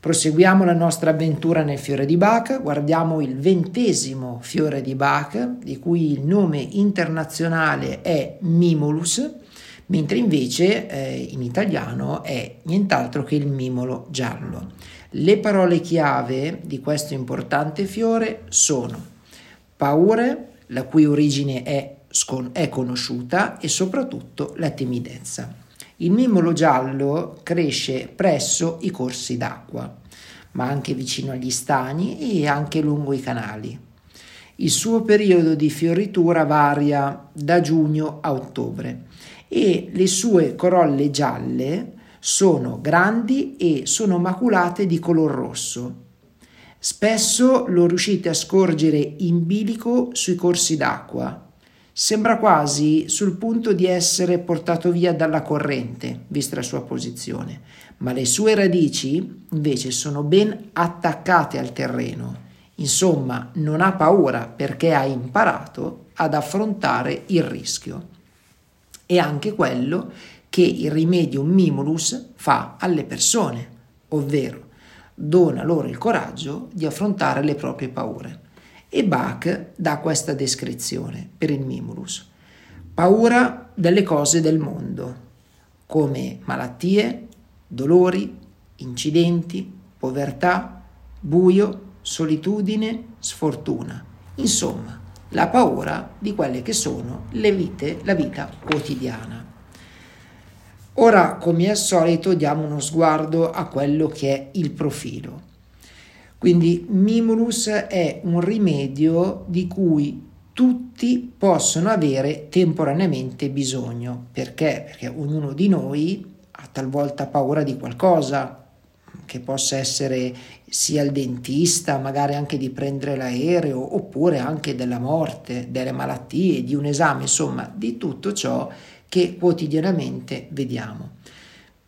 Proseguiamo la nostra avventura nel fiore di Bach, guardiamo il ventesimo fiore di Bach, di cui il nome internazionale è Mimulus, mentre invece eh, in italiano è nient'altro che il mimolo giallo. Le parole chiave di questo importante fiore sono paure, la cui origine è, scon- è conosciuta, e soprattutto la timidezza. Il mimolo giallo cresce presso i corsi d'acqua, ma anche vicino agli stagni e anche lungo i canali. Il suo periodo di fioritura varia da giugno a ottobre e le sue corolle gialle sono grandi e sono maculate di color rosso. Spesso lo riuscite a scorgere in bilico sui corsi d'acqua Sembra quasi sul punto di essere portato via dalla corrente, vista la sua posizione, ma le sue radici invece sono ben attaccate al terreno. Insomma, non ha paura perché ha imparato ad affrontare il rischio. È anche quello che il Rimedium Mimulus fa alle persone, ovvero dona loro il coraggio di affrontare le proprie paure. E Bach dà questa descrizione per il Mimulus. Paura delle cose del mondo, come malattie, dolori, incidenti, povertà, buio, solitudine, sfortuna. Insomma, la paura di quelle che sono le vite, la vita quotidiana. Ora, come al solito, diamo uno sguardo a quello che è il profilo. Quindi Mimulus è un rimedio di cui tutti possono avere temporaneamente bisogno. Perché? Perché ognuno di noi ha talvolta paura di qualcosa, che possa essere sia il dentista, magari anche di prendere l'aereo, oppure anche della morte, delle malattie, di un esame, insomma, di tutto ciò che quotidianamente vediamo.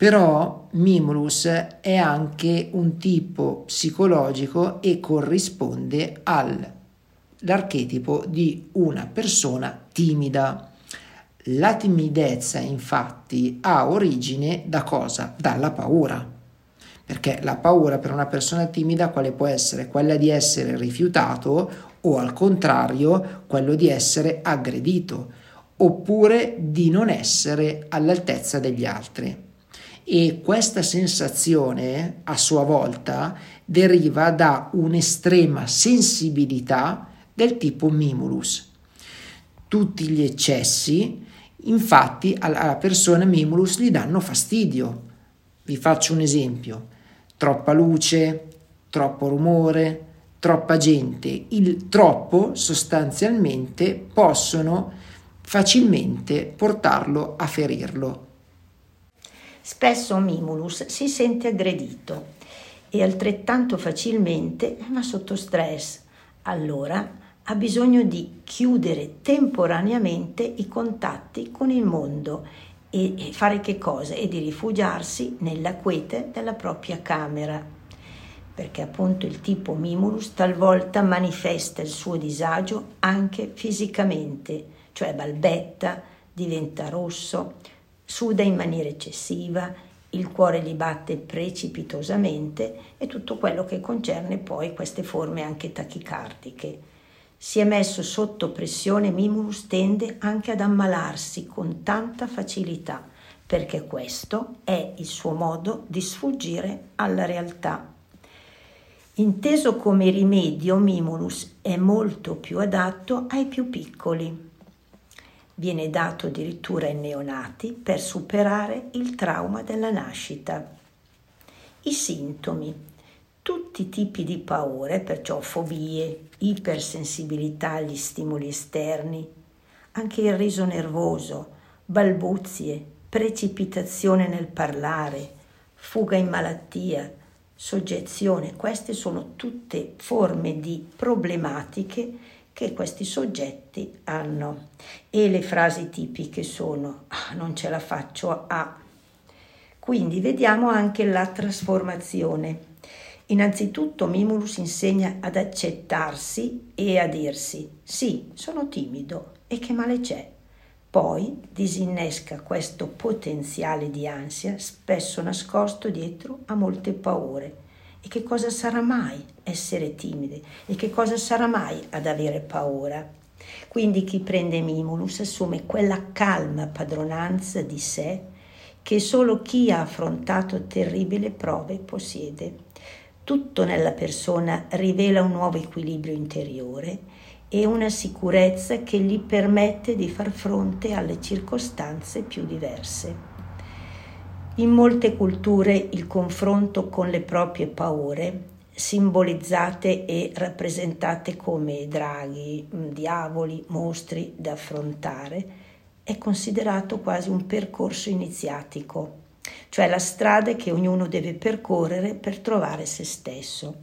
Però Mimulus è anche un tipo psicologico e corrisponde all'archetipo di una persona timida. La timidezza infatti ha origine da cosa? Dalla paura. Perché la paura per una persona timida quale può essere? Quella di essere rifiutato o al contrario quello di essere aggredito oppure di non essere all'altezza degli altri e questa sensazione a sua volta deriva da un'estrema sensibilità del tipo mimulus. Tutti gli eccessi infatti alla persona mimulus gli danno fastidio. Vi faccio un esempio. Troppa luce, troppo rumore, troppa gente. Il troppo sostanzialmente possono facilmente portarlo a ferirlo. Spesso Mimulus si sente aggredito e altrettanto facilmente va sotto stress. Allora ha bisogno di chiudere temporaneamente i contatti con il mondo e fare che cosa? E di rifugiarsi nella quiete della propria camera. Perché appunto il tipo Mimulus talvolta manifesta il suo disagio anche fisicamente, cioè balbetta, diventa rosso, suda in maniera eccessiva, il cuore gli batte precipitosamente e tutto quello che concerne poi queste forme anche tachicardiche. Si è messo sotto pressione, Mimulus tende anche ad ammalarsi con tanta facilità, perché questo è il suo modo di sfuggire alla realtà. Inteso come rimedio, Mimulus è molto più adatto ai più piccoli viene dato addirittura ai neonati per superare il trauma della nascita. I sintomi. Tutti i tipi di paure, perciò fobie, ipersensibilità agli stimoli esterni, anche il riso nervoso, balbuzie, precipitazione nel parlare, fuga in malattia, soggezione, queste sono tutte forme di problematiche che questi soggetti hanno. E le frasi tipiche sono ah, non ce la faccio a. Quindi vediamo anche la trasformazione. Innanzitutto Mimulus insegna ad accettarsi e a dirsi sì, sono timido e che male c'è. Poi disinnesca questo potenziale di ansia spesso nascosto dietro a molte paure. E che cosa sarà mai essere timide? E che cosa sarà mai ad avere paura? Quindi chi prende Mimulus assume quella calma padronanza di sé che solo chi ha affrontato terribili prove possiede. Tutto nella persona rivela un nuovo equilibrio interiore e una sicurezza che gli permette di far fronte alle circostanze più diverse. In molte culture il confronto con le proprie paure, simbolizzate e rappresentate come draghi, diavoli, mostri da affrontare, è considerato quasi un percorso iniziatico, cioè la strada che ognuno deve percorrere per trovare se stesso.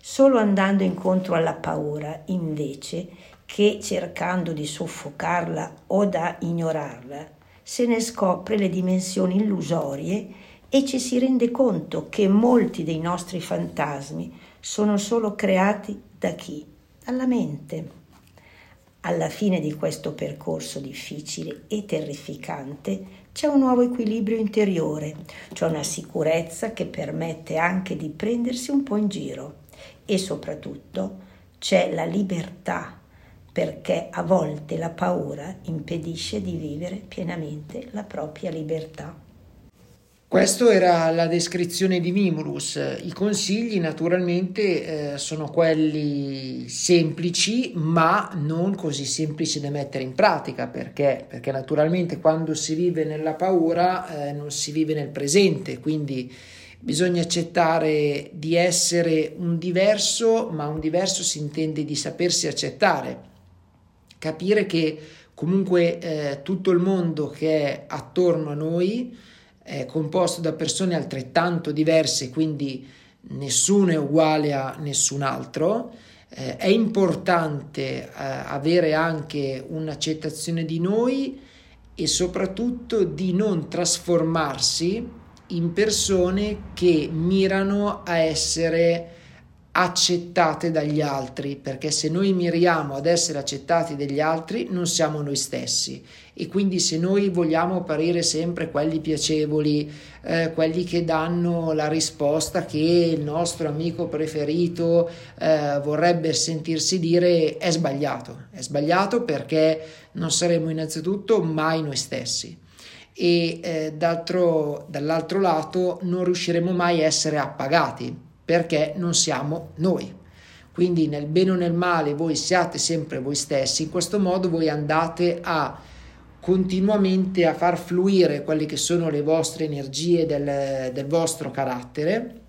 Solo andando incontro alla paura, invece, che cercando di soffocarla o da ignorarla, se ne scopre le dimensioni illusorie e ci si rende conto che molti dei nostri fantasmi sono solo creati da chi? Dalla mente. Alla fine di questo percorso difficile e terrificante c'è un nuovo equilibrio interiore, c'è una sicurezza che permette anche di prendersi un po' in giro e soprattutto c'è la libertà perché a volte la paura impedisce di vivere pienamente la propria libertà. Questa era la descrizione di Mimulus. I consigli naturalmente eh, sono quelli semplici, ma non così semplici da mettere in pratica, perché? Perché naturalmente quando si vive nella paura eh, non si vive nel presente, quindi Bisogna accettare di essere un diverso, ma un diverso si intende di sapersi accettare, capire che comunque eh, tutto il mondo che è attorno a noi è composto da persone altrettanto diverse, quindi nessuno è uguale a nessun altro. Eh, è importante eh, avere anche un'accettazione di noi e soprattutto di non trasformarsi in persone che mirano a essere accettate dagli altri, perché se noi miriamo ad essere accettati dagli altri non siamo noi stessi. E quindi se noi vogliamo apparire sempre quelli piacevoli, eh, quelli che danno la risposta che il nostro amico preferito eh, vorrebbe sentirsi dire è sbagliato, è sbagliato perché non saremo innanzitutto mai noi stessi. E eh, dall'altro lato non riusciremo mai a essere appagati perché non siamo noi. Quindi nel bene o nel male voi siate sempre voi stessi, in questo modo voi andate a continuamente a far fluire quelle che sono le vostre energie del, del vostro carattere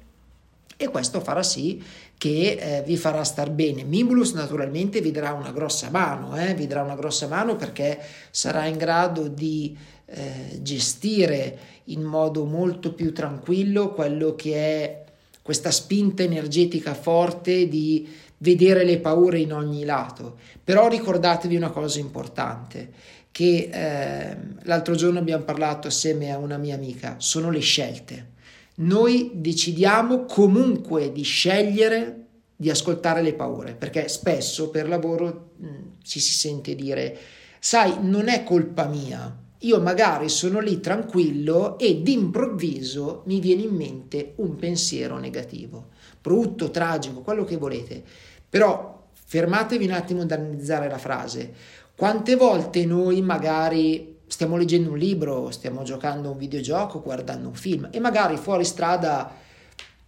e questo farà sì che eh, vi farà star bene. Mimulus naturalmente vi darà una grossa mano, eh? vi darà una grossa mano perché sarà in grado di eh, gestire in modo molto più tranquillo quello che è questa spinta energetica forte di vedere le paure in ogni lato. Però ricordatevi una cosa importante, che eh, l'altro giorno abbiamo parlato assieme a una mia amica, sono le scelte. Noi decidiamo comunque di scegliere di ascoltare le paure, perché spesso per lavoro mh, ci si sente dire, sai, non è colpa mia, io magari sono lì tranquillo e d'improvviso mi viene in mente un pensiero negativo, brutto, tragico, quello che volete. Però fermatevi un attimo ad analizzare la frase. Quante volte noi magari stiamo leggendo un libro, stiamo giocando a un videogioco, guardando un film e magari fuori strada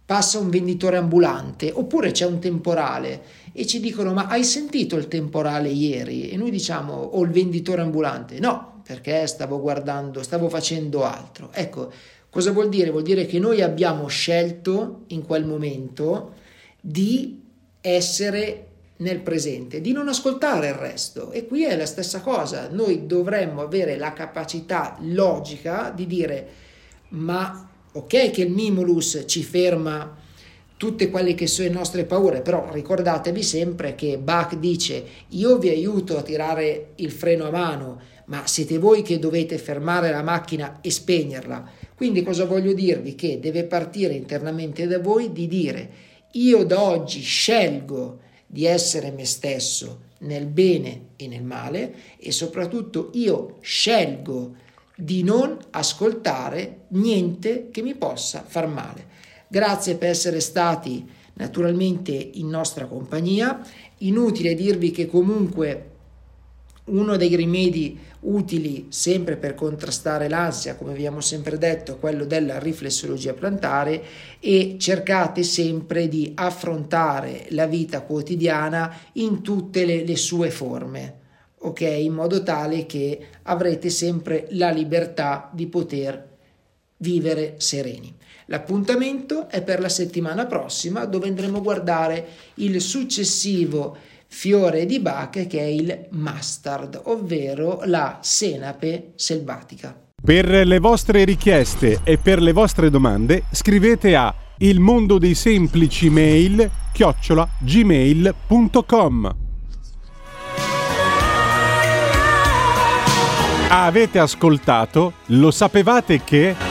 passa un venditore ambulante oppure c'è un temporale e ci dicono ma hai sentito il temporale ieri? E noi diciamo o il venditore ambulante. No, perché stavo guardando, stavo facendo altro. Ecco, cosa vuol dire? Vuol dire che noi abbiamo scelto in quel momento di essere nel presente, di non ascoltare il resto. E qui è la stessa cosa, noi dovremmo avere la capacità logica di dire ma ok che il mimulus ci ferma tutte quelle che sono le nostre paure, però ricordatevi sempre che Bach dice io vi aiuto a tirare il freno a mano, ma siete voi che dovete fermare la macchina e spegnerla. Quindi cosa voglio dirvi? Che deve partire internamente da voi di dire io da oggi scelgo di essere me stesso nel bene e nel male e soprattutto io scelgo di non ascoltare niente che mi possa far male. Grazie per essere stati naturalmente in nostra compagnia. Inutile dirvi che comunque uno dei rimedi utili sempre per contrastare l'ansia, come abbiamo sempre detto, è quello della riflessologia plantare e cercate sempre di affrontare la vita quotidiana in tutte le, le sue forme, ok? In modo tale che avrete sempre la libertà di poter vivere sereni. L'appuntamento è per la settimana prossima dove andremo a guardare il successivo fiore di Bach che è il mustard, ovvero la senape selvatica. Per le vostre richieste e per le vostre domande scrivete a il mondo dei semplici mail chiocciola gmail.com Avete ascoltato? Lo sapevate che...